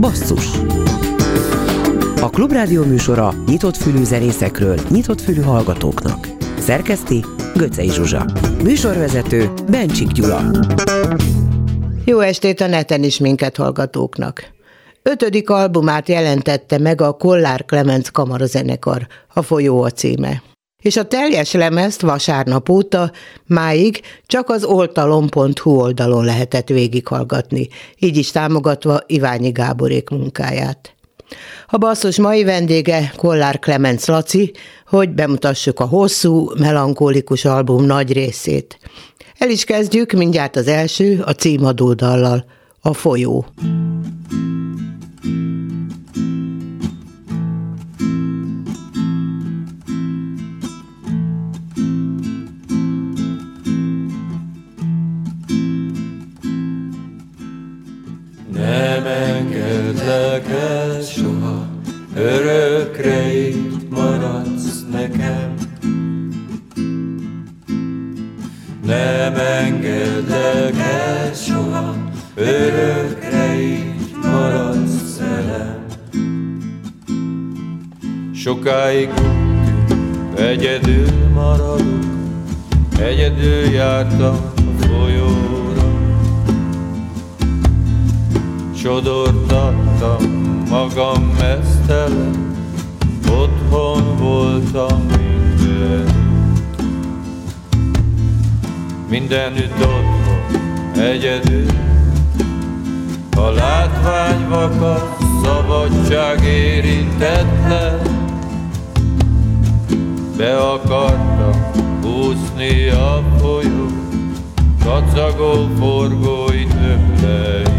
Basszus A Klubrádió műsora nyitott fülű zenészekről, nyitott fülű hallgatóknak. Szerkeszti Göcej Zsuzsa. Műsorvezető Bencsik Gyula. Jó estét a neten is minket hallgatóknak. Ötödik albumát jelentette meg a Kollár Clemens kamarazenekar, a folyó a címe és a teljes lemezt vasárnap óta máig csak az oltalom.hu oldalon lehetett végighallgatni, így is támogatva Iványi Gáborék munkáját. A basszus mai vendége Kollár Clemens Laci, hogy bemutassuk a hosszú, melankólikus album nagy részét. El is kezdjük mindjárt az első, a címadó dallal, a folyó. Nem engedlek el soha, örökre itt maradsz nekem. Nem engedlek el soha, örökre itt maradsz velem. Sokáig egyedül maradok, egyedül jártam a folyóra. Sodortattam magam mesztelen, otthon voltam minden. Mindenütt otthon, egyedül, a látvány vakat, szabadság érintetlen. Be akartam úszni a folyó, kacagó forgói öbleit.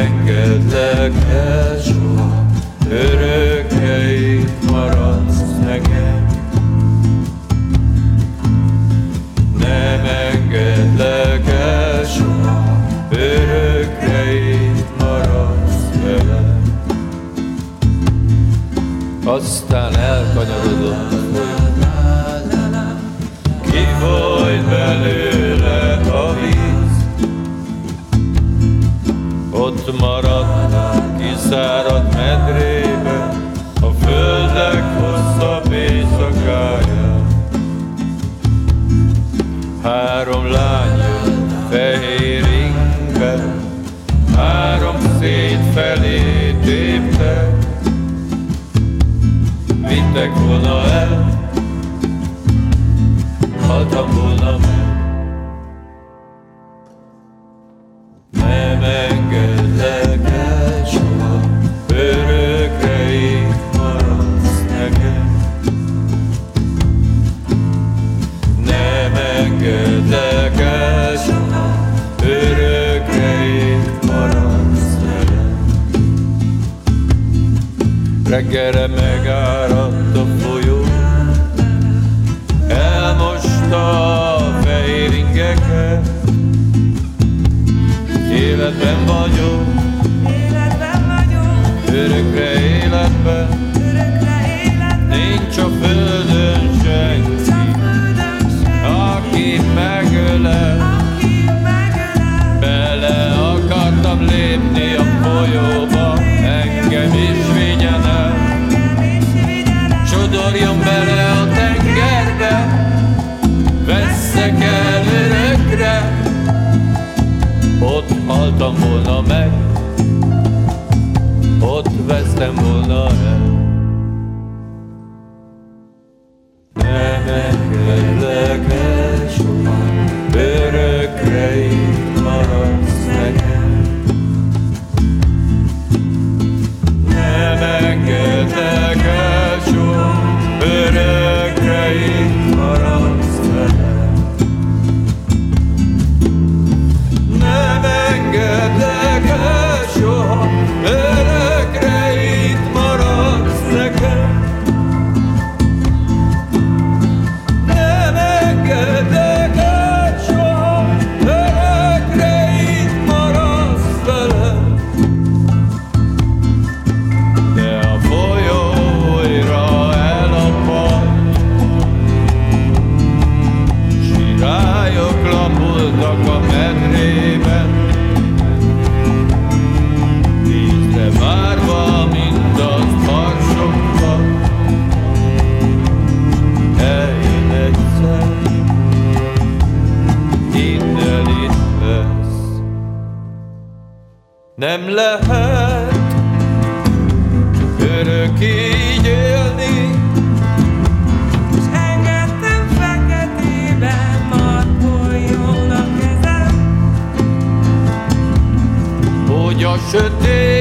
Engedlek el soha, örökre maradsz nekem. Nem engedlek el soha, örökre maradsz velem. Aztán elkanyarodott kifolyt belőle vittek volna vagyok, Életben vagyok, örökre életben, örökre életben, nincs a földön senki, csak földön sem, aki megölel. aki megölel. Bele akartam lépni a folyóba, engem is vigyen el. Sodorjon bele a tengerbe, vesszek el haltam volna meg, Nem lehet örök így élni, És engedtem feketében, markoljon a kezem. hogy a sötét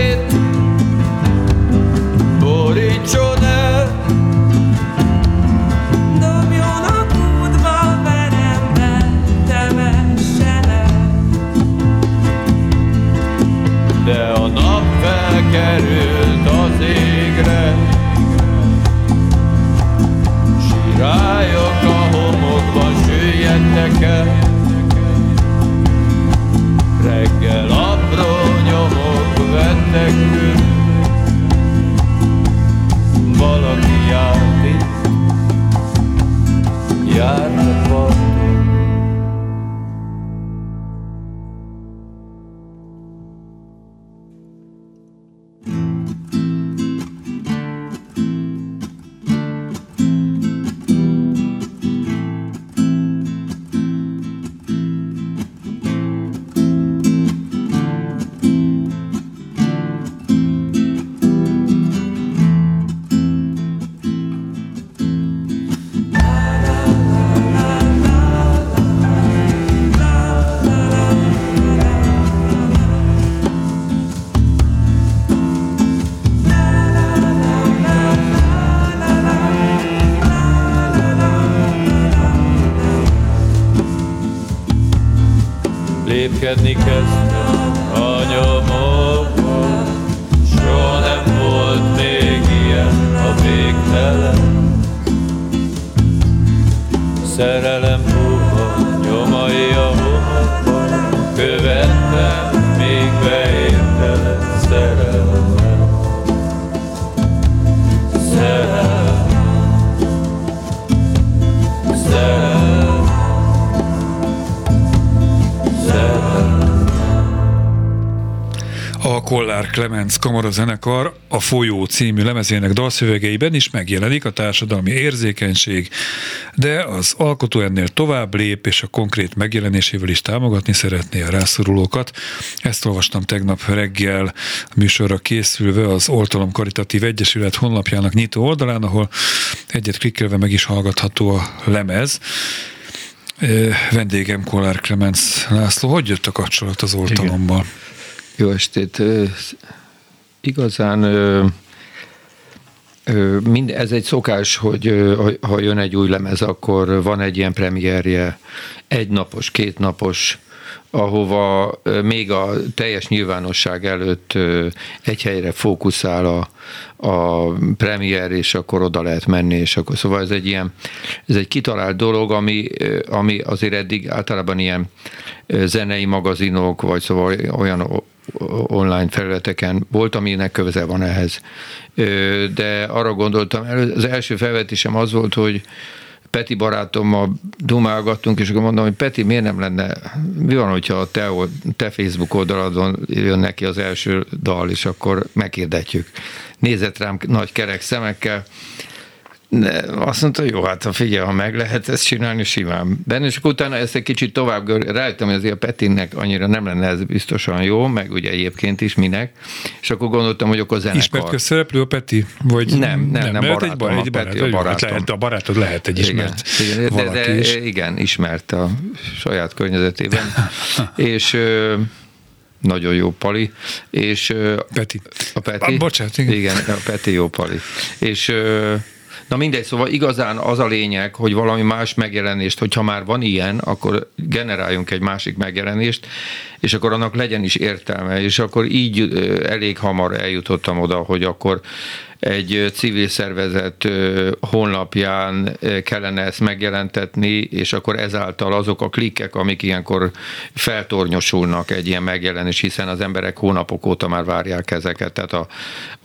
Lépkedni kezdtem a nyomokba Soha nem volt még ilyen a végtelen. Szerelem Kollár Clemens Kamara zenekar a Folyó című lemezének dalszövegeiben is megjelenik a társadalmi érzékenység, de az alkotó ennél tovább lép, és a konkrét megjelenésével is támogatni szeretné a rászorulókat. Ezt olvastam tegnap reggel a műsorra készülve az Oltalom Karitatív Egyesület honlapjának nyitó oldalán, ahol egyet klikkelve meg is hallgatható a lemez. Vendégem Kollár Clemens László, hogy jött a kapcsolat az oltalommal? Jó estét! Igazán mind, ez egy szokás, hogy ha- jön egy új lemez, akkor van egy ilyen premierje, egynapos, kétnapos, ahova még a teljes nyilvánosság előtt egy helyre fókuszál a, a premier, és akkor oda lehet menni, és akkor szóval ez egy ilyen, ez egy kitalált dolog, ami, ami azért eddig általában ilyen zenei magazinok, vagy szóval olyan online felületeken volt, aminek köze van ehhez. De arra gondoltam, az első felvetésem az volt, hogy Peti barátommal dumálgattunk, és akkor mondom, hogy Peti, miért nem lenne, mi van, hogyha a te, te Facebook oldaladon jön neki az első dal, és akkor meghirdetjük. Nézett rám nagy kerek szemekkel, de azt mondta, jó, hát ha figyelj, ha meg lehet ezt csinálni, simán. Benne, és utána ezt egy kicsit tovább gör- rájöttem, hogy azért a Petinnek annyira nem lenne ez biztosan jó, meg ugye egyébként is minek, és akkor gondoltam, hogy akkor zenekar. Ismert közszereplő a Peti? Vagy Nem, nem, nem, mert barátom, egy, bar- egy a barát, Peti a hát barátom. lehet, a barátod lehet egy ismert igen, igen, valaki de, de, is. igen, ismert a saját környezetében. és nagyon jó pali, és Peti. a Peti. Ah, bocsánat, igen. igen. a Peti jó pali. És Na mindegy, szóval igazán az a lényeg, hogy valami más megjelenést, hogyha már van ilyen, akkor generáljunk egy másik megjelenést, és akkor annak legyen is értelme, és akkor így elég hamar eljutottam oda, hogy akkor egy civil szervezet honlapján kellene ezt megjelentetni, és akkor ezáltal azok a klikkek, amik ilyenkor feltornyosulnak egy ilyen megjelenés, hiszen az emberek hónapok óta már várják ezeket, tehát a,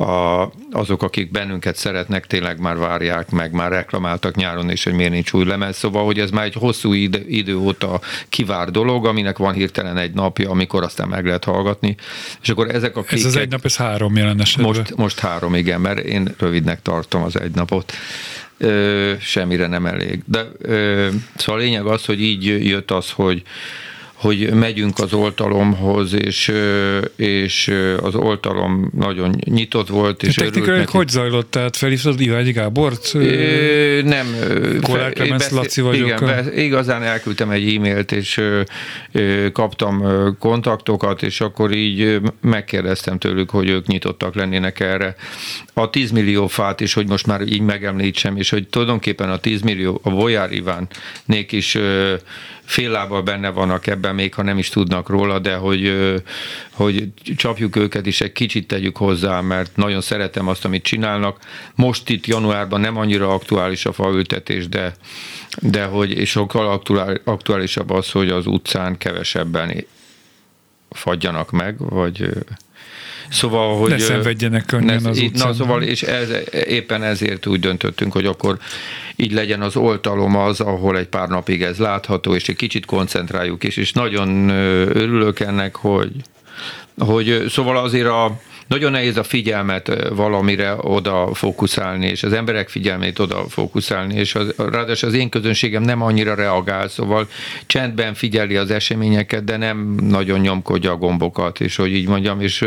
a, azok, akik bennünket szeretnek, tényleg már várják meg, már reklamáltak nyáron is, hogy miért nincs új lemez, szóval, hogy ez már egy hosszú idő, idő óta kivár dolog, aminek van hirtelen egy napja, amikor aztán meg lehet hallgatni, és akkor ezek a Ez klikkek... az egy nap, ez három jelen esetben. Most, most három, igen, mert én rövidnek tartom az egy napot. Ö, semmire nem elég. De ö, szóval a lényeg az, hogy így jött az, hogy hogy megyünk az oltalomhoz, és, és az oltalom nagyon nyitott volt, és technikailag hogy zajlott? Tehát felhívtad Iványi Gábort? Ö, nem. Kollár Clemens Laci vagyok. Igen, be- igazán elküldtem egy e-mailt, és kaptam kontaktokat, és akkor így megkérdeztem tőlük, hogy ők nyitottak lennének erre. A 10 millió fát is, hogy most már így megemlítsem, és hogy tulajdonképpen a 10 millió, a Bolyár Ivánnék is fél lábbal benne vannak ebben, még ha nem is tudnak róla, de hogy, hogy csapjuk őket is egy kicsit tegyük hozzá, mert nagyon szeretem azt, amit csinálnak. Most itt januárban nem annyira aktuális a faültetés, de, de hogy és sokkal aktuál, aktuálisabb az, hogy az utcán kevesebben fagyjanak meg, vagy Szóval, hogy... Ne szenvedjenek könnyen az Na, utcán. szóval, és ez, éppen ezért úgy döntöttünk, hogy akkor így legyen az oltalom az, ahol egy pár napig ez látható, és egy kicsit koncentráljuk is, és nagyon örülök ennek, hogy, hogy szóval azért a, nagyon nehéz a figyelmet valamire oda fókuszálni, és az emberek figyelmét oda fókuszálni, és az, ráadásul az én közönségem nem annyira reagál, szóval csendben figyeli az eseményeket, de nem nagyon nyomkodja a gombokat, és hogy így mondjam, és,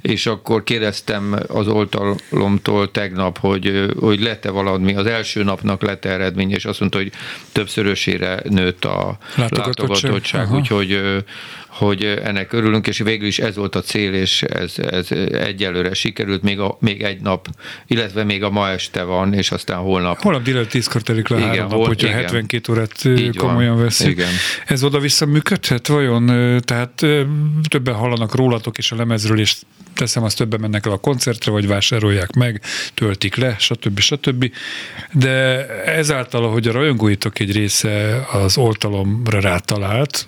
és akkor kérdeztem az oltalomtól tegnap, hogy, hogy lett-e valami, az első napnak lett eredmény, és azt mondta, hogy többszörösére nőtt a Látogatottság. látogatottság, úgyhogy hogy ennek örülünk, és végül is ez volt a cél, és ez, ez egyelőre sikerült, még, a, még egy nap, illetve még a ma este van, és aztán holnap. Holnap délelőtt tízkor telik le Igen, három nap, volt, hogyha igen. 72 órát Így van. komolyan veszik. Igen. Ez oda-vissza működhet vajon? Tehát többen hallanak rólatok és a lemezről, és teszem, azt többen mennek el a koncertre, vagy vásárolják meg, töltik le, stb. stb. De ezáltal, ahogy a rajongóitok egy része az oltalomra rátalált,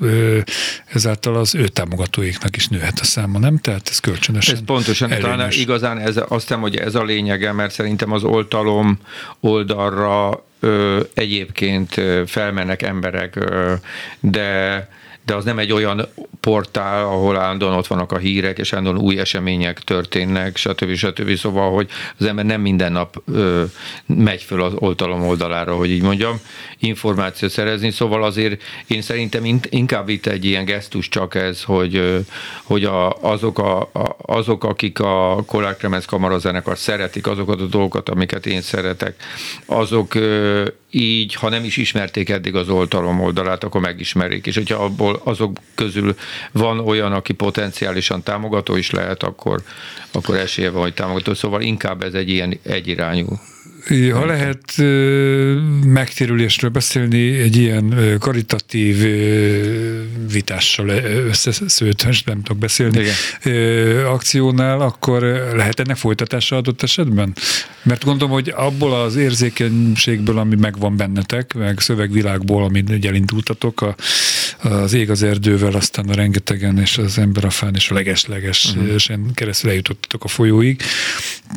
ezáltal az ő támogatóiknak is nőhet a száma, nem? Tehát ez kölcsönösen Ez pontosan, talán igazán ez, azt hiszem, hogy ez a lényege, mert szerintem az oltalom oldalra ö, egyébként felmennek emberek, ö, de de az nem egy olyan portál, ahol állandóan ott vannak a hírek, és állandóan új események történnek, stb. stb. Szóval, hogy az ember nem minden nap ö, megy föl az oltalom oldalára, hogy így mondjam, információt szerezni, szóval azért én szerintem in- inkább itt egy ilyen gesztus csak ez, hogy, hogy a, azok, a, a, azok, akik a Kollár Kremenc kamarazenekar szeretik, azokat a dolgokat, amiket én szeretek, azok ö, így, ha nem is ismerték eddig az oltalom oldalát, akkor megismerik, és hogyha abból azok közül van olyan, aki potenciálisan támogató is lehet, akkor, akkor esélye van, hogy támogató. Szóval inkább ez egy ilyen egyirányú. Ha lehet megtérülésről beszélni, egy ilyen karitatív vitással összeszőtt, most nem tudok beszélni, Igen. akciónál, akkor lehet ennek folytatása adott esetben? Mert gondolom, hogy abból az érzékenységből, ami megvan bennetek, meg szövegvilágból, amit ugye elindultatok, a, az ég az erdővel, aztán a rengetegen, és az ember a fán, és a legeslegesen uh-huh. keresztül eljutottatok a folyóig.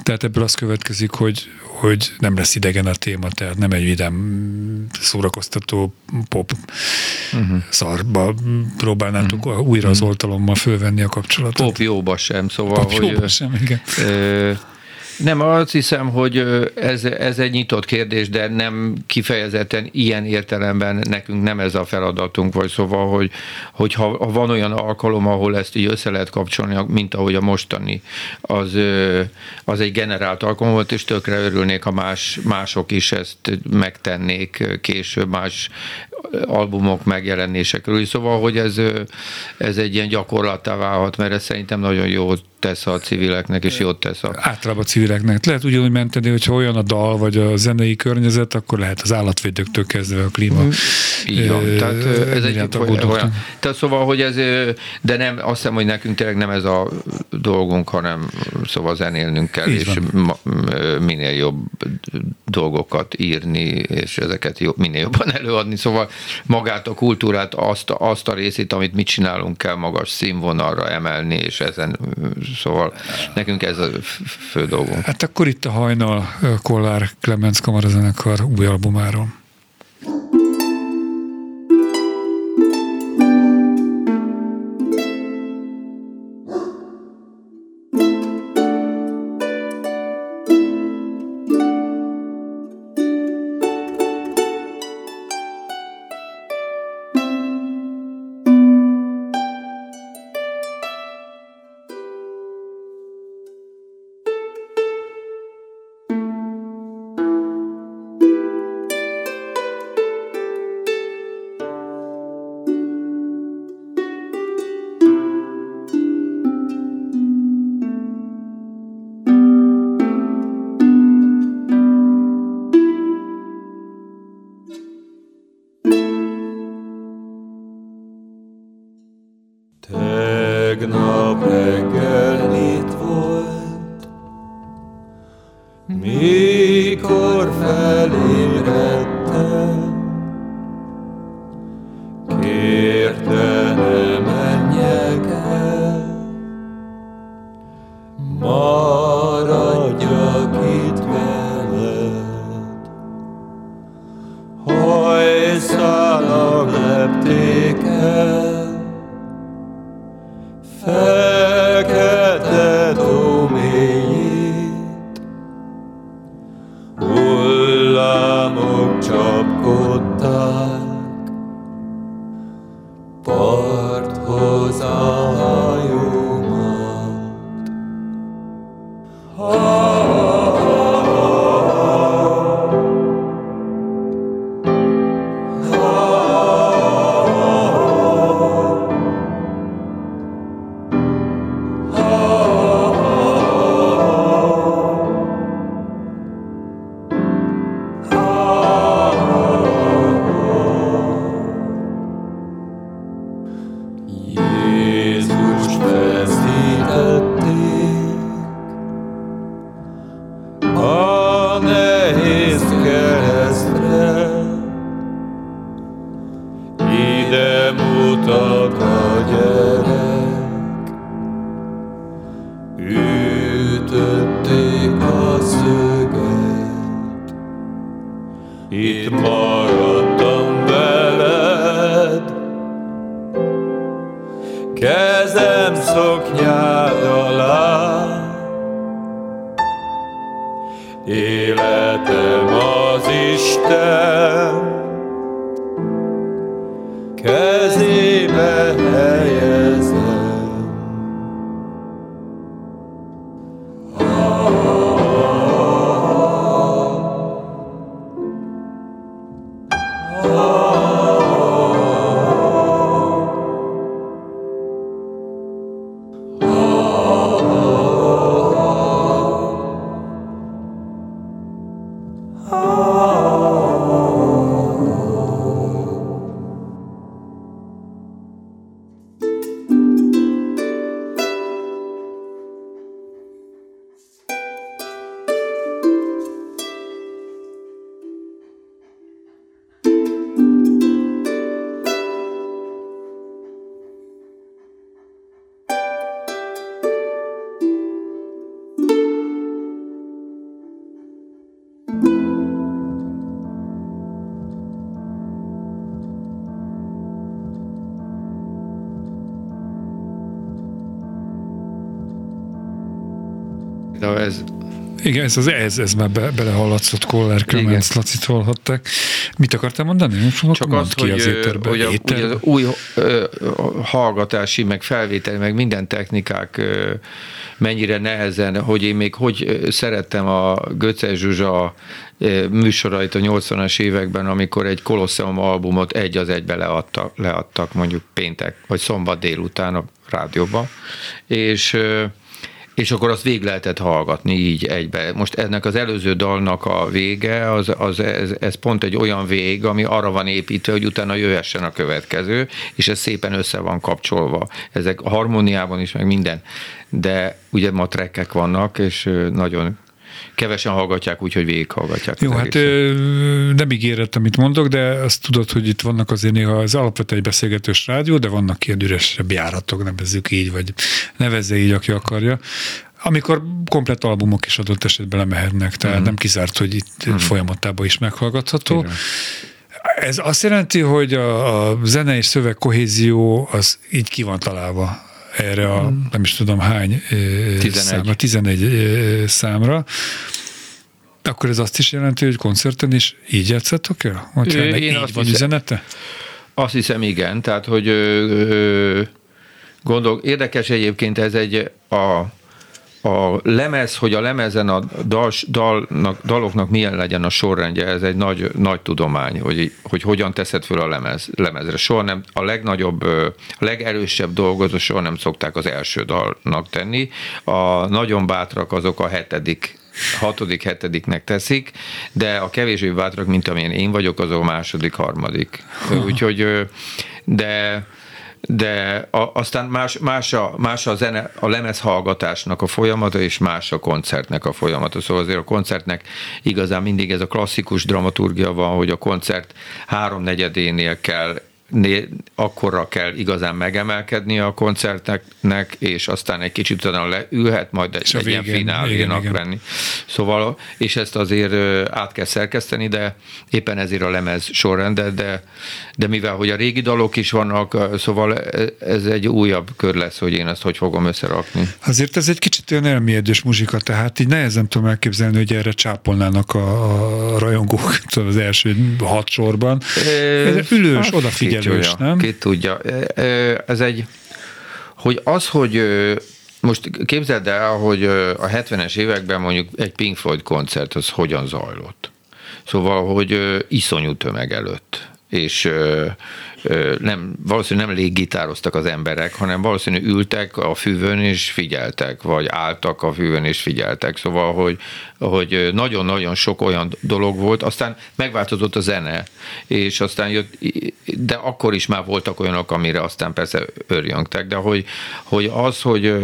Tehát ebből az következik, hogy, hogy nem lesz idegen a téma, tehát nem egy vidám, szórakoztató pop uh-huh. szarba próbálnátok uh-huh. újra az oltalommal fölvenni a kapcsolatot. Pop jóba sem, szóval, Pop hogy... jóba sem, igen. Ö, nem, azt hiszem, hogy ez, ez egy nyitott kérdés, de nem kifejezetten ilyen értelemben nekünk nem ez a feladatunk, vagy szóval, hogy, hogy ha, van olyan alkalom, ahol ezt így össze lehet kapcsolni, mint ahogy a mostani, az, az egy generált alkalom volt, és tökre örülnék, ha más, mások is ezt megtennék később, más albumok megjelenése körül. Szóval, hogy ez, ez egy ilyen gyakorlattá válhat, mert ez szerintem nagyon jó tesz a civileknek, és jót tesz a... Általában a civileknek. Lehet ugyanúgy menteni, hogyha olyan a dal, vagy a zenei környezet, akkor lehet az állatvédőktől kezdve a klíma. Így van. ö, Tehát ez egy olyan. Tehát szóval, hogy ez, de nem, azt hiszem, hogy nekünk tényleg nem ez a dolgunk, hanem szóval zenélnünk kell, Így és ma, minél jobb dolgokat írni, és ezeket jobb, minél jobban előadni. Szóval magát a kultúrát, azt, azt a részét, amit mi csinálunk kell magas színvonalra emelni, és ezen, szóval nekünk ez a fő dolgunk. Hát akkor itt a hajnal Kollár Clemens kamarazenekar új albumáról. Ide mutat a gyerek, ütötték a szöget. Itt maradtam Igen, ez, az, ez, ez már be, belehallatszott Clemens Igen. Lacit hallhatták. Mit akartál mondani? Fogok Csak mondd az, ki hogy, az éterbe. hogy a, ugye az új ö, hallgatási, meg felvételi, meg minden technikák ö, mennyire nehezen, hogy én még hogy szerettem a Göce Zsuzsa műsorait a 80-as években, amikor egy Colosseum albumot egy az egybe leadtak, leadtak mondjuk péntek vagy szombat délután a rádióban, és és akkor azt végig lehetett hallgatni így egybe. Most ennek az előző dalnak a vége, az, az, ez, ez pont egy olyan vég, ami arra van építve, hogy utána jöhessen a következő, és ez szépen össze van kapcsolva. Ezek harmóniában is, meg minden. De ugye ma trekkek vannak, és nagyon kevesen hallgatják úgy, hogy végighallgatják. Jó, hát ö, nem ígéret, amit mondok, de azt tudod, hogy itt vannak azért néha az alapvetően egy beszélgetős rádió, de vannak ilyen üresebb járatok, nevezzük így, vagy nevezze így, aki akarja amikor komplet albumok is adott esetben lemehetnek, tehát Mhm. nem kizárt, hogy itt folyamatában is meghallgatható. Igen. Ez azt jelenti, hogy a, a zene és szöveg kohézió az így ki van találva erre a nem is tudom hány ö, 11. számra, 11 ö, számra. Akkor ez azt is jelenti, hogy koncerten is így játszatok el? Ennek én így azt van hiszem- üzenete? Azt hiszem, igen. Tehát, hogy ö, ö, gondol, érdekes egyébként ez egy a, a lemez, hogy a lemezen a dal, dalnak, daloknak milyen legyen a sorrendje, ez egy nagy, nagy tudomány, hogy, hogy hogyan teszed föl a lemez, lemezre. Soha nem, a legnagyobb, legerősebb dolgozó soha nem szokták az első dalnak tenni. A nagyon bátrak azok a hetedik hatodik, hetediknek teszik, de a kevésbé bátrak, mint amilyen én vagyok, azok a második, harmadik. Úgyhogy, de de a, aztán más, más, a, más a, zene, a lemezhallgatásnak a folyamata, és más a koncertnek a folyamata. Szóval azért a koncertnek igazán mindig ez a klasszikus dramaturgia van, hogy a koncert háromnegyedénél kell akkorra kell igazán megemelkedni a koncertnek, és aztán egy kicsit utána leülhet, majd egy, egy ilyen finálénak lenni. Szóval, és ezt azért át kell szerkeszteni, de éppen ezért a lemez sorrendet, de, de mivel, hogy a régi dalok is vannak, szóval ez egy újabb kör lesz, hogy én ezt hogy fogom összerakni. Azért ez egy kicsit olyan elmélyedős muzsika, tehát így nehezen tudom elképzelni, hogy erre csápolnának a, a rajongók az első hat sorban. Ez ülős, Hát, odafigyelős, ki tudja, nem? Ki tudja. Ez egy, hogy az, hogy most képzeld el, hogy a 70-es években mondjuk egy Pink Floyd koncert, az hogyan zajlott. Szóval, hogy iszonyú tömeg előtt és ö, ö, nem, valószínűleg nem léggitároztak az emberek, hanem valószínűleg ültek a füvön és figyeltek, vagy álltak a füvön és figyeltek. Szóval, hogy, hogy nagyon-nagyon sok olyan dolog volt, aztán megváltozott a zene, és aztán jött, de akkor is már voltak olyanok, amire aztán persze örjöngtek, de hogy, hogy az, hogy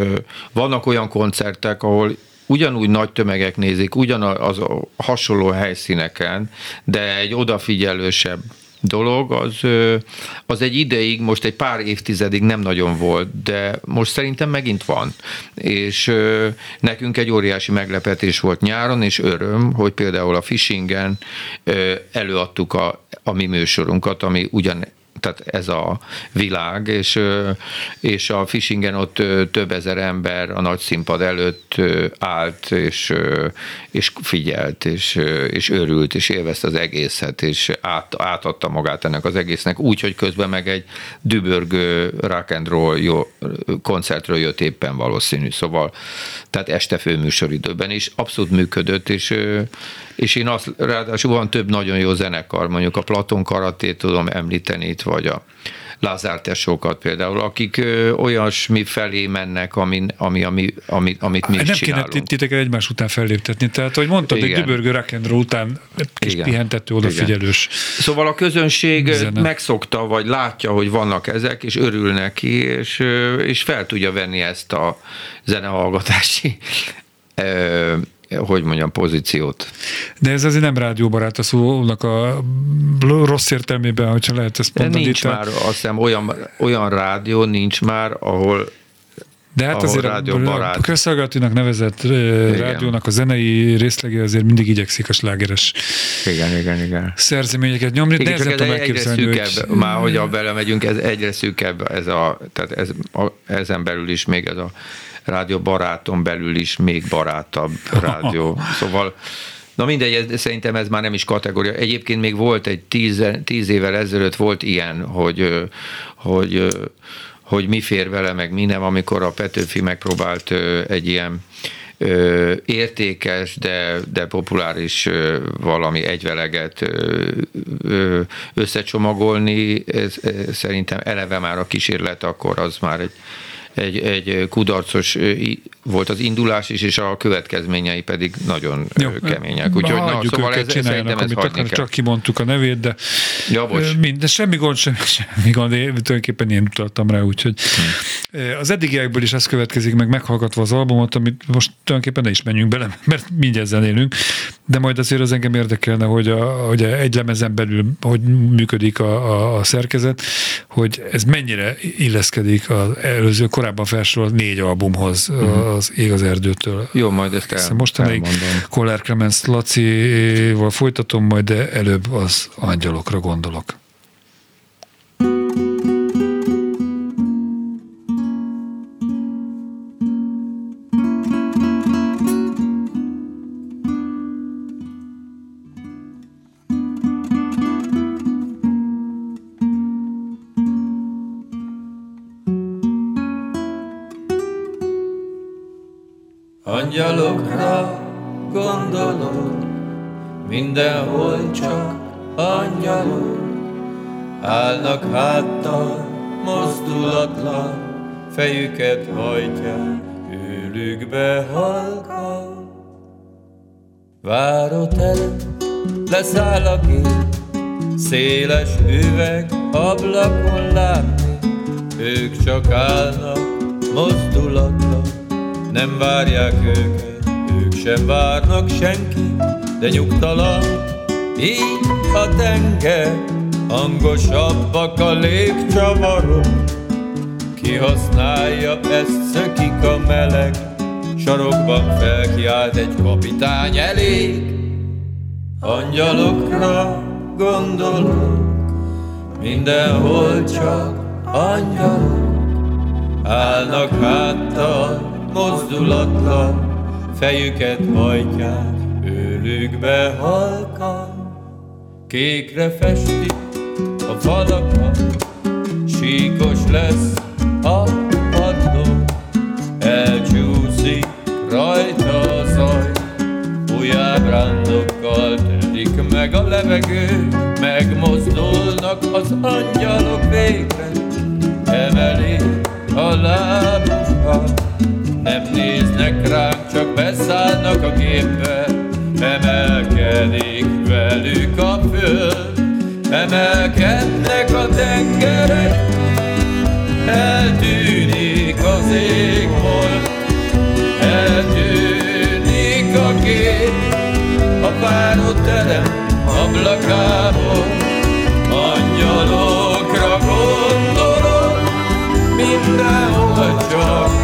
vannak olyan koncertek, ahol ugyanúgy nagy tömegek nézik, ugyanaz a hasonló helyszíneken, de egy odafigyelősebb dolog, az, az egy ideig, most egy pár évtizedig nem nagyon volt, de most szerintem megint van. És nekünk egy óriási meglepetés volt nyáron, és öröm, hogy például a Fishingen előadtuk a, a mi műsorunkat, ami ugyan tehát ez a világ, és, és a Fishingen ott több ezer ember a nagy színpad előtt állt, és, és figyelt, és, és örült, és élvezte az egészet, és át, átadta magát ennek az egésznek, úgy, hogy közben meg egy dübörgő rock and roll jó, koncertről jött éppen valószínű, szóval tehát este főműsoridőben is abszolút működött, és, és én azt, ráadásul van több nagyon jó zenekar, mondjuk a Platon Karatét tudom említeni itt, vagy a Lázár tesókat például, akik ö, olyasmi felé mennek, ami, ami, ami, ami, amit mi nem kéne csinálunk. ti- titeket egymás után felléptetni. Tehát, hogy mondtad, egy Igen. dübörgő rock and roll után egy kis Igen. pihentető, odafigyelős. Szóval a közönség Zene. megszokta, vagy látja, hogy vannak ezek, és örül neki, és, és fel tudja venni ezt a zenehallgatási hogy mondjam, pozíciót. De ez azért nem rádióbarát a szónak a rossz értelmében, hogyha lehet ezt De mondani. nincs Tehát- már, azt hiszem, olyan, olyan rádió nincs már, ahol De hát ahol azért a, a közszolgálatinak nevezett ö, rádiónak a zenei részlege azért mindig igyekszik a slágeres igen, igen, igen. szerzeményeket nyomni. Igen, Nehezen csak ez egyre szűkebb, hogy... már hogy a belemegyünk, ez egyre szűkebb, ez a, tehát ez, a, ezen belül is még ez a rádió baráton belül is még barátabb rádió. Szóval Na mindegy, ez, szerintem ez már nem is kategória. Egyébként még volt egy tíz, tíz évvel ezelőtt volt ilyen, hogy, hogy, hogy mi fér vele, meg mi nem, amikor a Petőfi megpróbált egy ilyen ö, értékes, de, de populáris ö, valami egyveleget ö, ö, összecsomagolni. Ez, ez szerintem eleve már a kísérlet, akkor az már egy, egy, egy kudarcos volt az indulás is, és a következményei pedig nagyon Jó, kemények. Úgyhogy na, szóval őket, ez, szerintem amit hagyni kell. csak kimondtuk a nevét, de Ja, bocs. Ö, Mind, semmi gond, semmi, semmi gond, én tulajdonképpen én utaltam rá, úgyhogy Hm. az eddigiekből is ez következik meg, meghallgatva az albumot, amit most tulajdonképpen ne is menjünk bele, mert mindjárt zenélünk, de majd azért az engem érdekelne, hogy, a, hogy egy lemezen belül hogy működik a, a, a szerkezet, hogy ez mennyire illeszkedik az előző, korábban felsorolt négy albumhoz, az Ég az erdőtől. Jó, majd ezt el, mostanáig. Kollár Clemens Lacival folytatom, majd de előbb az angyalokra gondolok. Angyalokra gondolok, mindenhol csak angyalok, állnak háttal, mozdulatlan, fejüket hajtják, ülükbe halkan. Váróterem, leszáll a gép, széles üveg, ablakon látni, ők csak állnak mozdulatlan, nem várják őket, ők sem várnak senki, de nyugtalan, így a tenger, hangosabbak a légcsavarok, kihasználja, ezt szökik a meleg, sarokban felkiált egy kapitány elég, angyalokra gondolok, mindenhol csak angyalok, állnak háttal, mozdulatlan, fejüket hajtják, őlükbe halkan, kékre festik a falakat, síkos lesz a padló, elcsúszik rajta a zaj, új ábrándokkal törik meg a levegő, megmozdulnak az angyalok végre, emelik a lábukat, nem néznek ránk, csak beszállnak a gépbe, emelkedik velük a föld, emelkednek a tengerek, eltűnik az égbolt, eltűnik a kép, a váróterem ablakából, angyalokra gondolok, mindenhol csak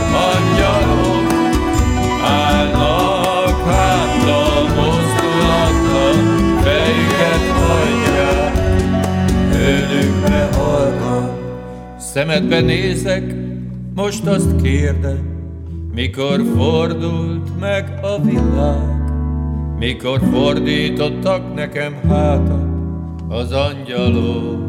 Szemedbe nézek, most azt kérdem, mikor fordult meg a világ, mikor fordítottak nekem hátat, az angyalokra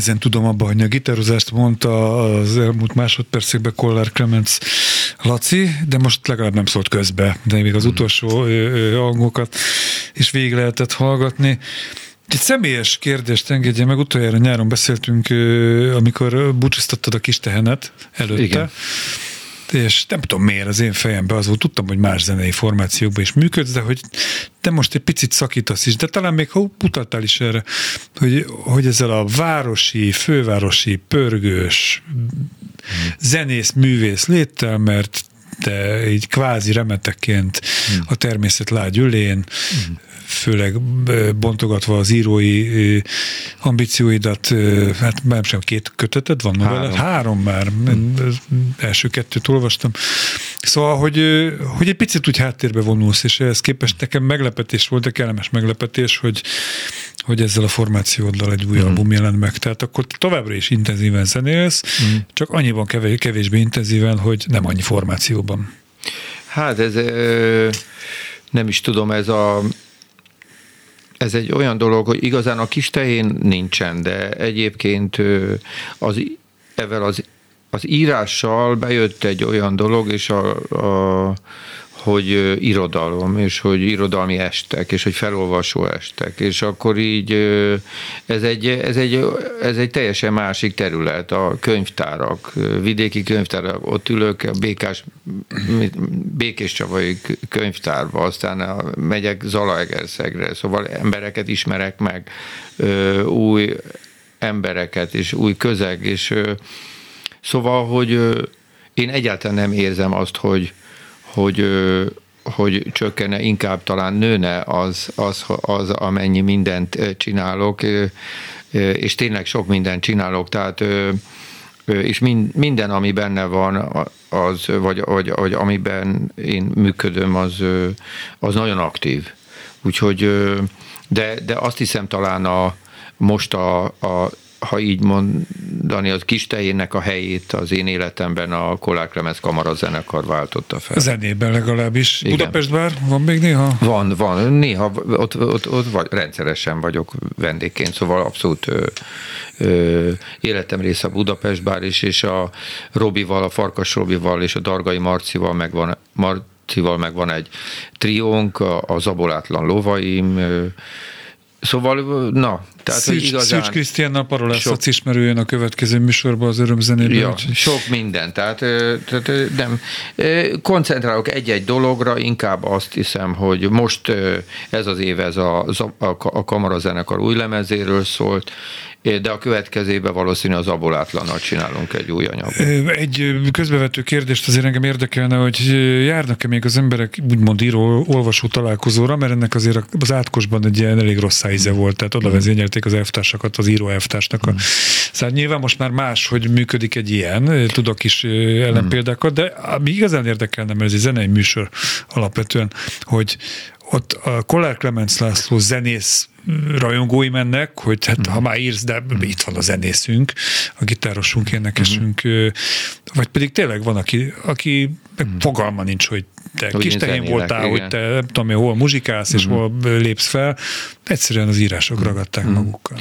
Nehezen tudom abba hagyni a gitározást, mondta az elmúlt másodpercekben Kollár Clemens Laci, de most legalább nem szólt közbe, de még az utolsó ö, ö, hangokat is végig lehetett hallgatni. Egy személyes kérdést engedje meg, utoljára nyáron beszéltünk, amikor búcsúztattad a kis tehenet előtte. Igen. És nem tudom miért az én fejemben az volt, tudtam, hogy más zenei formációkban is működsz, de hogy te most egy picit szakítasz is, de talán még ha utaltál is erre, hogy, hogy ezzel a városi, fővárosi, pörgős, zenész, művész léttel, mert te így kvázi remeteként a természet lágy ülén, főleg bontogatva az írói ambícióidat, hát nem sem két köteted van Három. Három. Három már, hmm. első kettőt olvastam. Szóval, hogy, hogy egy picit úgy háttérbe vonulsz, és ehhez képest nekem meglepetés volt, de kellemes meglepetés, hogy, hogy ezzel a formációddal egy új Mhm. album jelent meg. Tehát akkor továbbra is intenzíven zenélsz, Mhm. csak annyiban kevés, kevésbé intenzíven, hogy nem annyi formációban. Hát ez ö, nem is tudom, ez a ez egy olyan dolog, hogy igazán a kis tehén nincsen, de egyébként az, ezzel az, az írással bejött egy olyan dolog, és a, a hogy irodalom, és hogy irodalmi estek, és hogy felolvasó estek, és akkor így ez egy, ez egy, ez egy teljesen másik terület, a könyvtárak, vidéki könyvtárak, ott ülök, a Békás, Békés Csavai könyvtárba, aztán megyek Zalaegerszegre, szóval embereket ismerek meg, új embereket, és új közeg, és szóval, hogy én egyáltalán nem érzem azt, hogy, hogy, hogy csökkene, inkább talán nőne az, az, az amennyi mindent csinálok, és tényleg sok mindent csinálok, tehát és min- minden, ami benne van, az, vagy, vagy, vagy amiben én működöm, az, az nagyon aktív. Úgyhogy, de, de azt hiszem talán a, most a, a ha így mondani, az kis tejének a helyét az én életemben a Kollár Klemens Kamara zenekar váltotta fel. Zenében legalábbis. Igen. Budapest bár van még néha? Van, van. Néha ott, ott, ott vagy, rendszeresen vagyok vendégként, szóval abszolút ö, ö, életem része a Budapest bár is, és a Robival, a Farkas Robival és a Dargai Marcival megvan, Marcival megvan egy triónk, a, a Zabolátlan lovaim, ö, Szóval, na, tehát Szűcs, igazán... Szűcs Krisztiánnal Parolászat sok- ismerőjön a következő műsorban az örömzenében. Ja, sok minden, tehát, tehát nem, koncentrálok egy-egy dologra, inkább azt hiszem, hogy most ez az év ez a, a, a kamarazenekar új lemezéről szólt, de a következőben valószínű az abolátlannal csinálunk egy új anyagot. Egy közbevető kérdést azért engem érdekelne, hogy járnak-e még az emberek úgymond író, olvasó találkozóra, mert ennek azért az átkosban egy ilyen elég rossz íze volt, tehát oda vezényelték az elvtársakat, az író elvtársnak. A... Szóval nyilván most már más, hogy működik egy ilyen, tudok is ellenpéldákat, de ami igazán érdekelne, mert ez egy zenei műsor alapvetően, hogy ott a Kollár Clemens László zenész rajongói mennek, hogy hát ha már írsz, de itt van a zenészünk, a gitárosunk, énekesünk, ö, vagy pedig tényleg van, aki, aki meg fogalma nincs, hogy te Hogy kis én tehén voltál, igen. hogy te nem tudom, én, hol muzsikálsz, és hol lépsz fel. Egyszerűen az írások ragadták magukkal.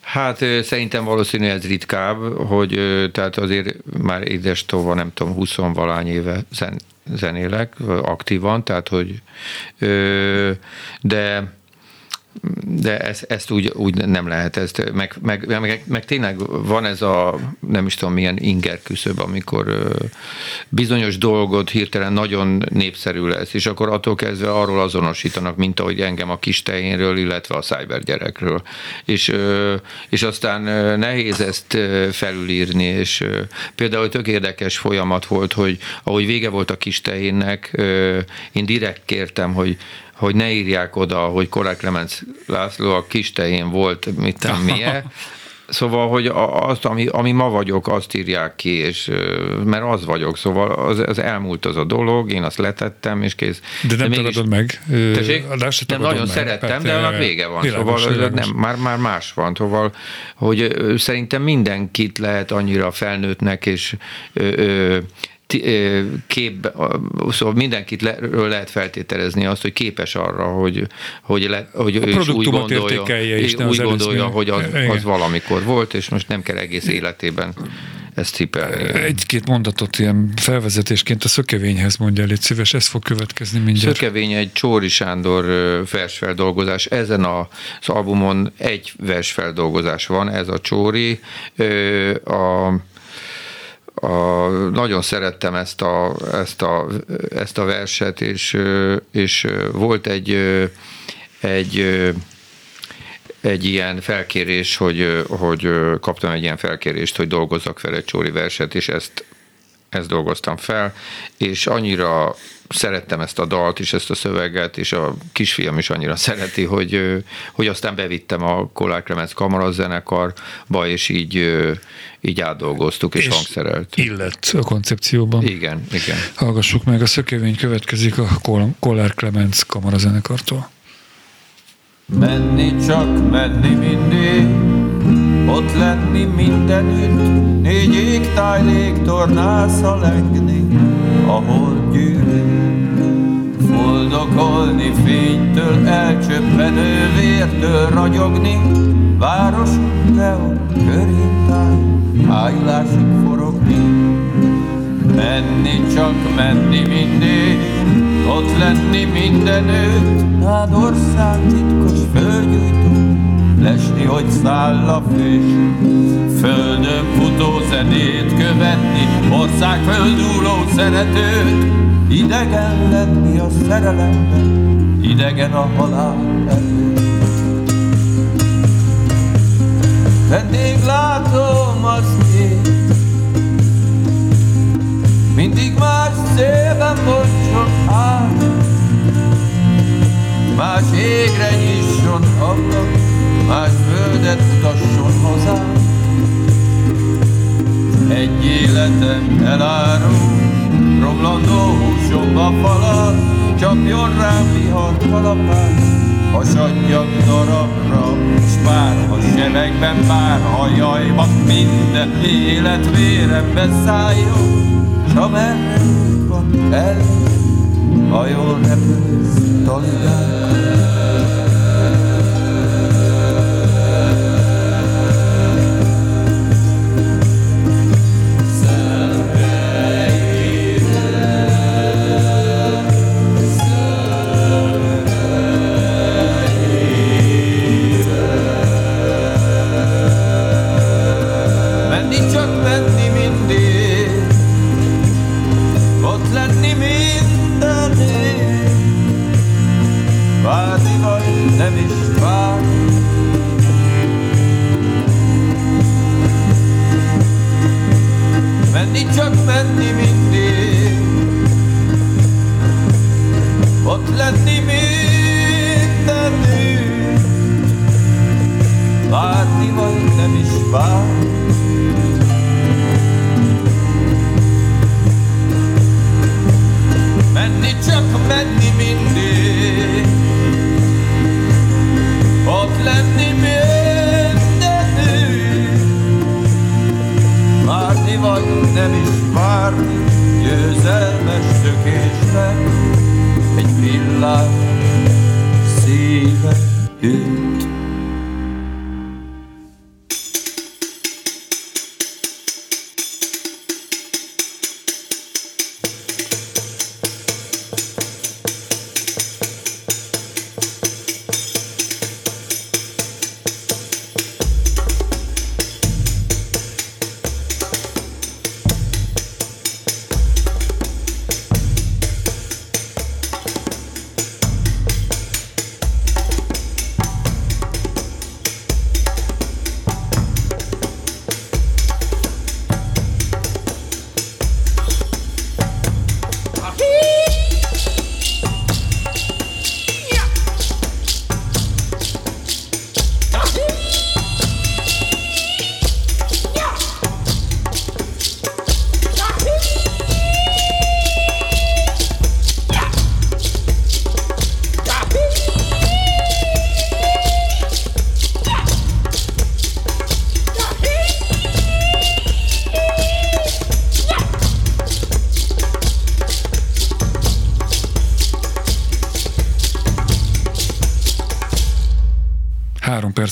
Hát szerintem valószínű ez ritkább, hogy tehát azért már édes tova, nem tudom, 20 valány éve zen, zenélek aktívan, tehát hogy de de ezt, ezt úgy, úgy nem lehet, ezt, meg, meg, meg, meg tényleg van ez a, nem is tudom milyen inger küszöb, amikor bizonyos dolgot hirtelen nagyon népszerű lesz, és akkor attól kezdve arról azonosítanak, mint ahogy engem a kis tehénről, illetve a cyber gyerekről. És, és aztán nehéz ezt felülírni, és például tök érdekes folyamat volt, hogy ahogy vége volt a kis tehénnek, ö, én direkt kértem, hogy hogy ne írják oda, hogy Kollár Clemens László a kis tehén volt, mit tudom milyen. Szóval, hogy azt, ami, ami ma vagyok, azt írják ki, és, mert az vagyok, szóval az, az elmúlt az a dolog, én azt letettem, és kész. De nem tagadod meg. Tessék? de Nem, nagyon meg. szerettem, Hát, de annak vége van. világos, szóval világos. nem, már, már más van. Szóval, hogy szerintem mindenkit lehet annyira felnőttnek, és ö, ö, kép, szóval mindenkit le, lehet feltételezni azt, hogy képes arra, hogy, hogy, le, hogy ő is úgy gondolja, is, úgy az gondolja előzmény. hogy az, az valamikor volt, és most nem kell egész életében ezt cipelni. Egy-két mondatot ilyen felvezetésként a szökevényhez mondja, légy szíves, ez fog következni mindjárt. Szökevény egy Csóri Sándor versfeldolgozás. Ezen a- az albumon egy versfeldolgozás van, ez a Csóri. A, a, nagyon szerettem ezt a, ezt a, ezt a verset, és, és volt egy, egy egy ilyen felkérés, hogy, hogy kaptam egy ilyen felkérést, hogy dolgozzak fel egy Csóri verset, és ezt ezt dolgoztam fel, és annyira szerettem ezt a dalt és ezt a szöveget, és a kisfiam is annyira szereti, hogy, hogy aztán bevittem a Kollár Clemens kamarazenekarba, és így, így átdolgoztuk és, és hangszerelt. Illet a koncepcióban. Igen, igen. Hallgassuk meg, a szökevény következik a Kol- Kollár Clemens kamarazenekartól. Menni csak, menni mindig, ott lenni mindenütt, négy égtáj légtornásza lengni, ahol gyűlik. Foldogolni fénytől, elcsöppenő vértől ragyogni, város Leon körén táj, ájulásig forogni. Menni csak, menni mindig, ott lenni mindenütt, rád ország titkos földgyújtó, lesni, hogy száll a fés, földön futó zenét követni, ország földúló szeretőt, idegen lenni a szerelemben, idegen a halál előtt. Vendég látom azt én, mindig más szélben bontson át, más égre nyisson ablak, más földet mutasson hozzám. Egy életem eláró, romlandó húsomba falat, csapjon rám vihar kalapát, hasadjak darabra, s bár a sebekben, bár a jajban, minden élet vérembe szálljon, s amerre van el, hajol repülsz, taligák. Csak 一份忧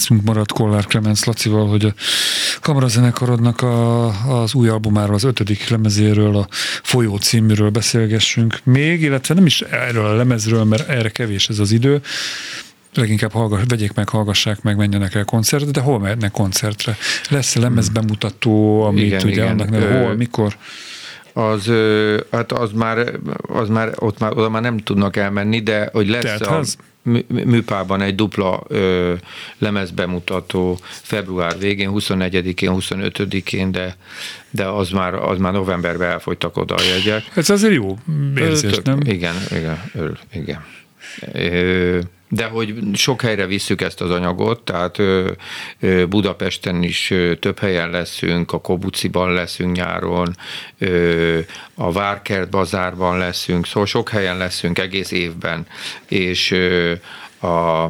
Percünk maradt Kollár Clemens Lacival, hogy a kamarazenekarodnak a, az új albumáról, az ötödik lemezéről, a Folyó címűről beszélgessünk még, illetve nem is erről a lemezről, mert erre kevés ez az idő, leginkább hallgass, vegyék meg, hallgassák meg, menjenek el koncertre, de hol mehetnek koncertre? Lesz-e lemezbemutató, amit Igen, ugye igen. annak neve, hol, mikor? Az, hát az már, az már, ott már, oda már nem tudnak elmenni, de hogy lesz a Teltház? mű- műpában egy dupla ö, lemezbemutató február végén, 24-én, 25-én, de, de az már, az már novemberben elfogytak oda a jegyek. Ez azért jó érzés, Tök- nem? Igen, igen, örül, igen. Ö, De hogy sok helyre visszük ezt az anyagot, tehát Budapesten is több helyen leszünk, a Kobuciban leszünk nyáron, a Várkert bazárban leszünk, szóval sok helyen leszünk egész évben, és a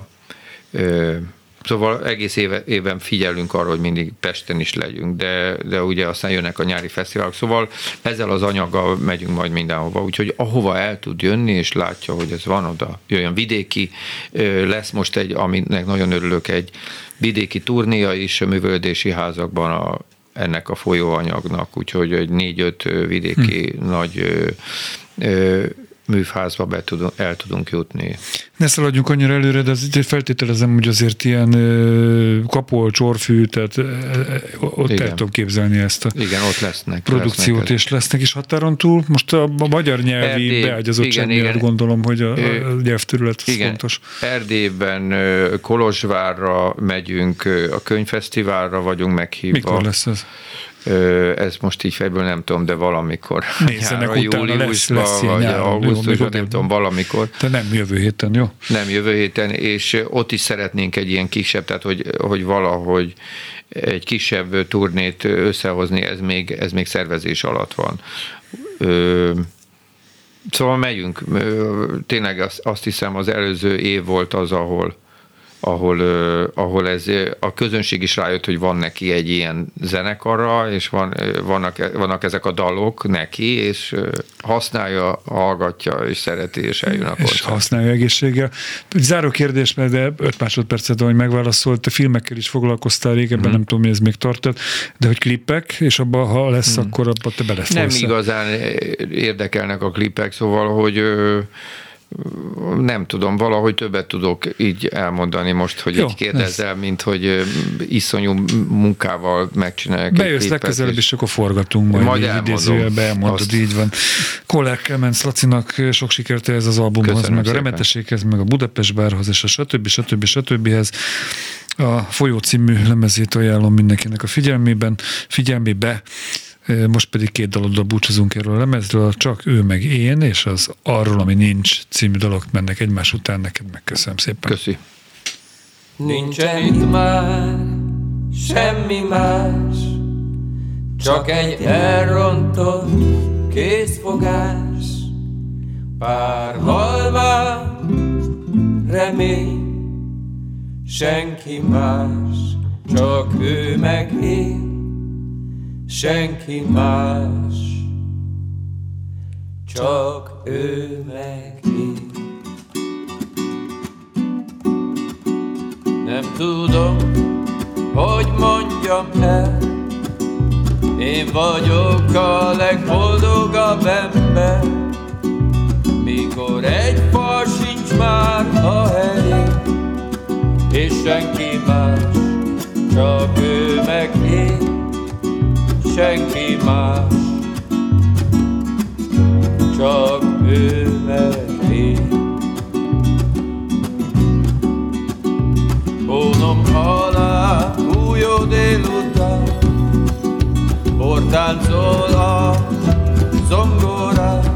Szóval egész éve, éven figyelünk arra, hogy mindig Pesten is legyünk, de, de ugye aztán jönnek a nyári fesztiválok, szóval ezzel az anyaggal megyünk majd mindenhova, úgyhogy ahova el tud jönni, és látja, hogy ez van oda, jöjjön. Vidéki, lesz most egy, aminek nagyon örülök, egy vidéki turnéja is a művöldési házakban a, ennek a folyóanyagnak, úgyhogy egy négy-öt vidéki hm. nagy ö, ö, műfázba be tudunk, el tudunk jutni. Ne szaladjunk annyira előre, de azért feltételezem, hogy azért ilyen kapol, csorfű, tehát ott Igen. el tudom képzelni ezt a Igen, ott lesznek. produkciót, lesznek és lesznek is határon túl. Most a, a magyar nyelvi Erdély, beágyazottság igen, miatt gondolom, hogy a, a nyelvterület az Igen, fontos. Erdélyben Kolozsvárra megyünk, a könyvfesztiválra vagyunk meghívva. Mikor lesz ez? Ez most így fejből nem tudom, de valamikor. Nézzenek Nyáron, utána, lesz- júliusban, lesz vagy nyáron. Augusztusban, nem tudom, valamikor. De nem jövő héten, jó? Nem, jövő héten, és ott is szeretnénk egy ilyen kisebb, tehát hogy, hogy valahogy egy kisebb turnét összehozni, ez még, ez még szervezés alatt van. Ö, Szóval megyünk. Tényleg azt, azt hiszem az előző év volt az, ahol ahol, ahol ez, a közönség is rájött, hogy van neki egy ilyen zenekarra, és van, vannak, vannak ezek a dalok neki, és használja, hallgatja, és szereti, és eljön a és koncert. használja egészséggel. Záró kérdés, mert de 5 másodpercet, hogy megválaszolt, te filmekkel is foglalkoztál régebben, Mhm. nem tudom, mi ez még tartott, de hogy klippek, és abban, ha lesz, akkor abban te Nem belefolsz. igazán érdekelnek a klipek, szóval, hogy nem tudom, valahogy többet tudok így elmondani most, hogy Jó, így kérdezzel, mint hogy iszonyú munkával megcsinálják. Bejössz legközelebb, és- akkor forgatunk majd, Majd így idézőjelbe elmondod, Azt. így van. Kollár Kemenc Lacinak sok sikert ez az albumhoz, Köszönöm meg a szépen. Remeteséghez, meg a Budapest bárhoz, és a stb. stb. stb. A Folyó című lemezét ajánlom mindenkinek a figyelmében, figyelmébe. Most pedig két daloddal búcsúzunk erről a lemezről, csak ő meg én, és az Arról, ami nincs című dalok mennek egymás után, neked megköszönöm szépen. Köszi. Nincsen itt már semmi más, csak egy elrontott készfogás, pár halvány remény, senki más, csak ő meg én, senki más, csak ő meg én. Nem tudom, hogy mondjam el Én vagyok a legboldogabb ember Mikor egy fa sincs már a helyén És senki más, csak ő meg én Senki más, csak ő meg én Hónom alá újó délután Bortáncol a zongorán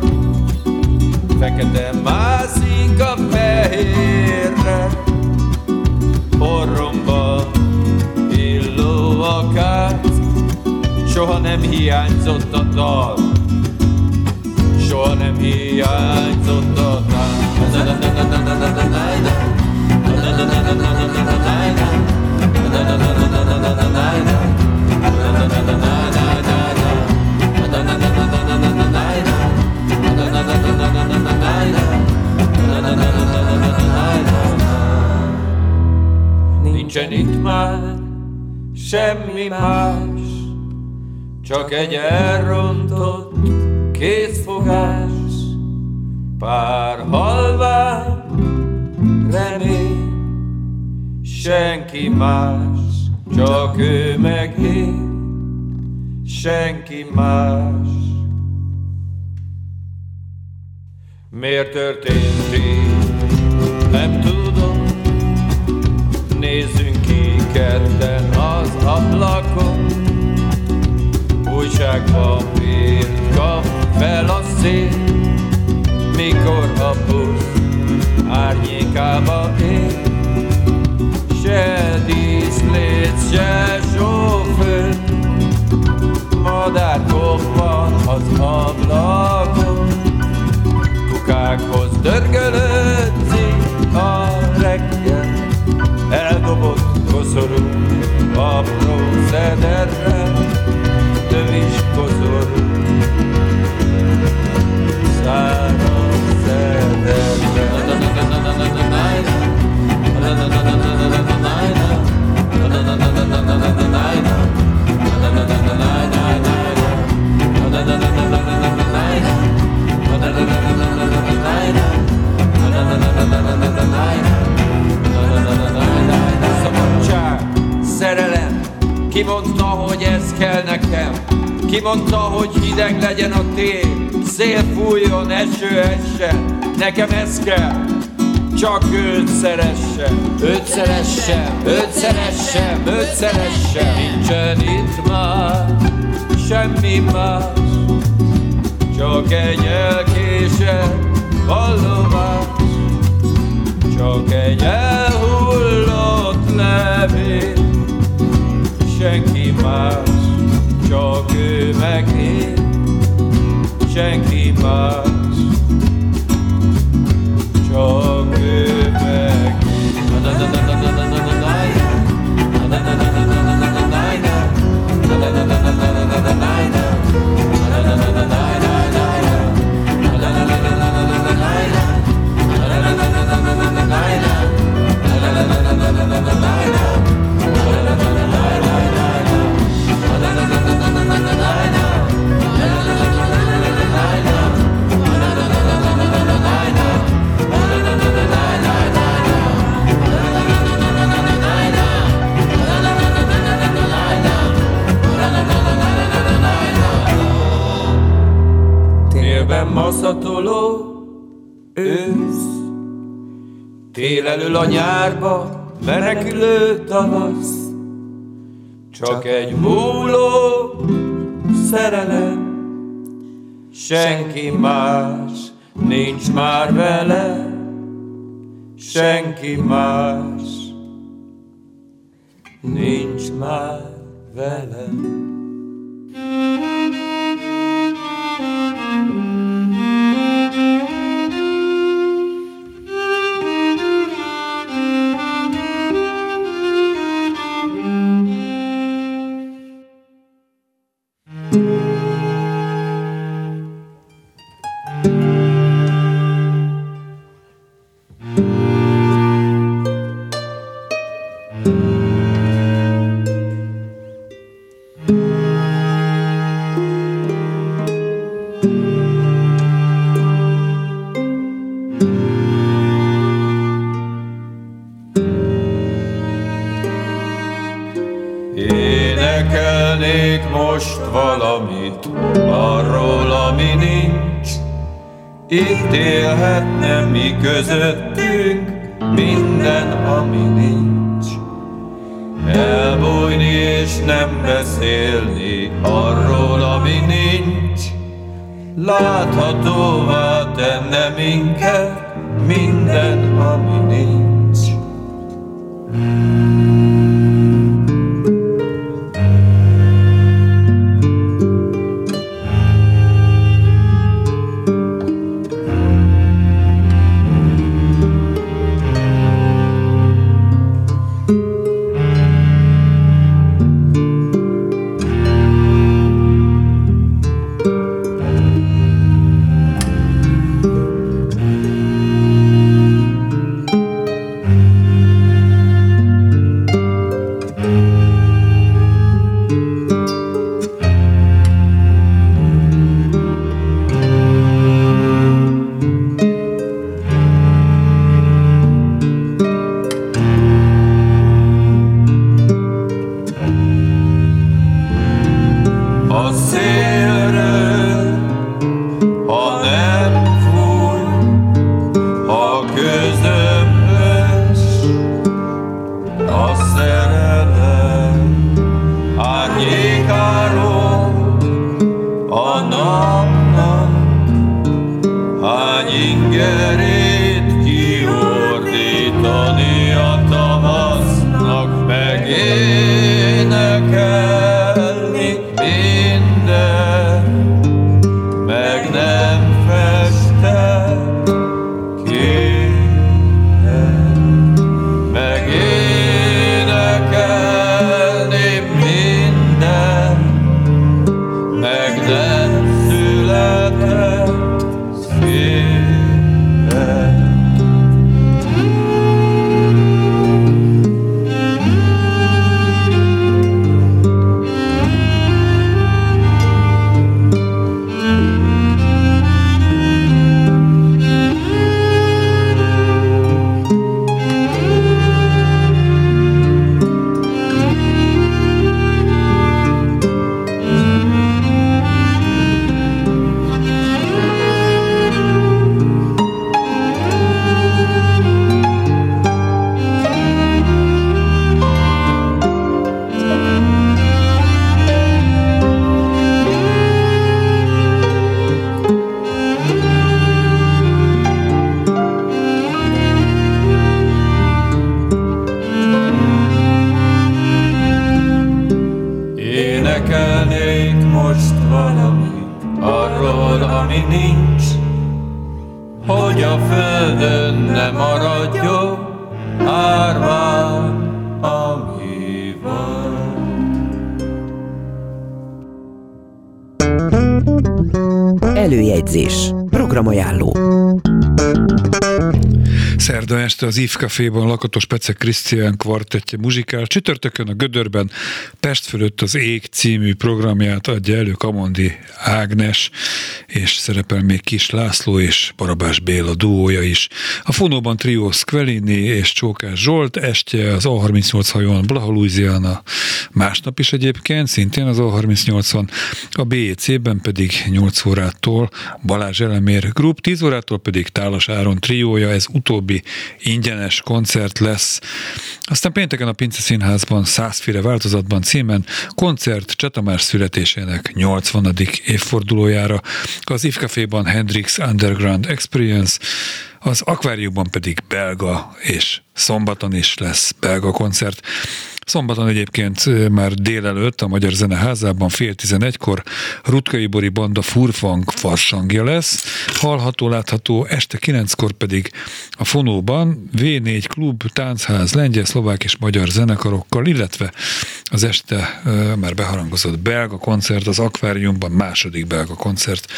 Fekete mászik a fehérre Orromba Soha nem hiányzott a dal. Soha nem hiányzott a Nincsen itt már semmi más, csak egy elrontott kézfogás, pár halvány remény, senki más, csak ő meg én, senki más. Miért történt így? Nem tudom, Nézzünk ki ketten az ablakon Újságpapírt kap fel a szél Mikor a busz árnyékába ér. Se díszlét, se sofőr Madár koppan az ablakon. Kukákhoz dörgölődzik a reggel Eldobott koszorú apró dolgozol, száraz Szabadság, szerelem, kimondta, hogy ez kell nekem. Ki mondta, hogy hideg legyen a tél Szél fújjon, eső essen Nekem ez kell. Csak őt szeressem, őt szeressem, őt szeressem, őt szeressem. Nincsen itt már semmi más, csak egy elkésett vallomás, csak egy elhullott levél, senki más, csak ő meg én, senki más, csak ő nyárba menekülő tavasz. Csak egy múló szerelem. Senki más nincs már vele. Senki más nincs már velem Énekelnék most valamit arról, ami nincs. Itt élhetne mi közöttünk minden, ami nincs. Elbújni és nem beszélni arról, ami nincs. Láthatóvá tenne minket minden, ami nincs. Este az IF Caféban Lakatos Pecek Krisztián kvartettje muzsikál, csütörtökön a Gödörben Pest fölött az Ég című programját adja elő Kamondi Ágnes, és szerepel még Kis László és Barabás Béla duója is. A fonóban trió Squelini és Csókás Zsolt, estje az A38 hajón Blaha Louisiana, másnap is egyébként, szintén az A38-on, a BEC-ben pedig 8 órától Balázs Elemér Group, 10 órától pedig Tálas Áron triója, ez utóbbi ingyenes koncert lesz. Aztán pénteken a Pince Színházban százféle változatban címen koncert Csatamás születésének 80. évfordulójára, az If Caféban Hendrix Underground Experience, az akváriumban pedig belga, és szombaton is lesz belga koncert. Szombaton egyébként már délelőtt a Magyar Zeneházában fél tizenegykor Rutkai Bori Banda Furfang farsangja lesz, hallható, látható, este kilenckor pedig a Fonóban V4 klub, táncház, lengyel, szlovák és magyar zenekarokkal, illetve az este már beharangozott belga koncert, az akváriumban második belga koncert.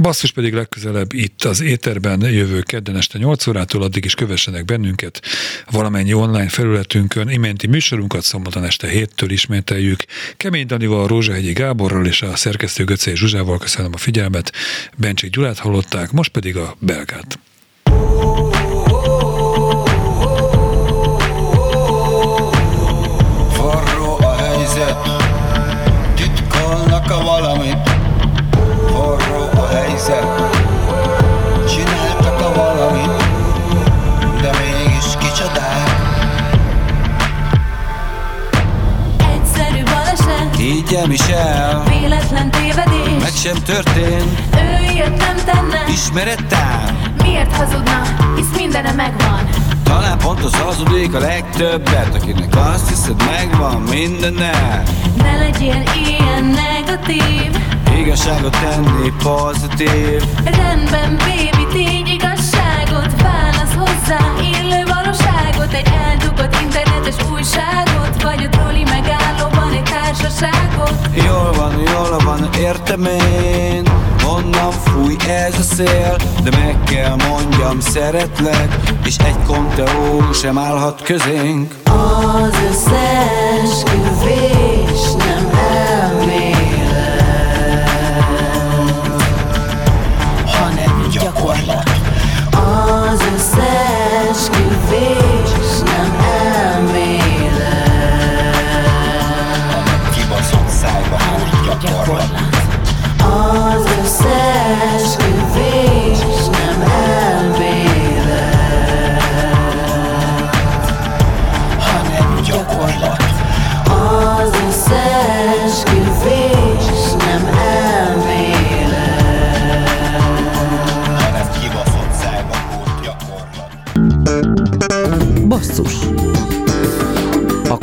Basszus pedig legközelebb itt az éterben jövő kedden este 8 órától, addig is kövessenek bennünket valamennyi online felületünkön. Iménti műsorunkat szombaton este héttől ismételjük. Kemény Danival, Rózsahegyi Gáborral és a szerkesztő Göcé Zsuzsával köszönöm a figyelmet. Bencsik Gyulát hallották, most pedig a belgát. Forró a helyzet, sem történt, Ő ilyet nem tenne, ismerettem. miért hazudna, hisz mindene megvan. Talán pont az hazudik a legtöbbet, akinek azt hiszed megvan mindenne. Ne legyél ilyen negatív. Igazságot tenni pozitív, Rendben, baby, tény igazságot Válasz hozzá, illő valóságot Egy eldugott internetes újságot Vagy a troli egy társaságot. Jól van, jól van, értem én. Honnan fúj ez a szél De meg kell mondjam, szeretlek És egy konteó sem állhat közénk. Az összeesküvés nem elmélet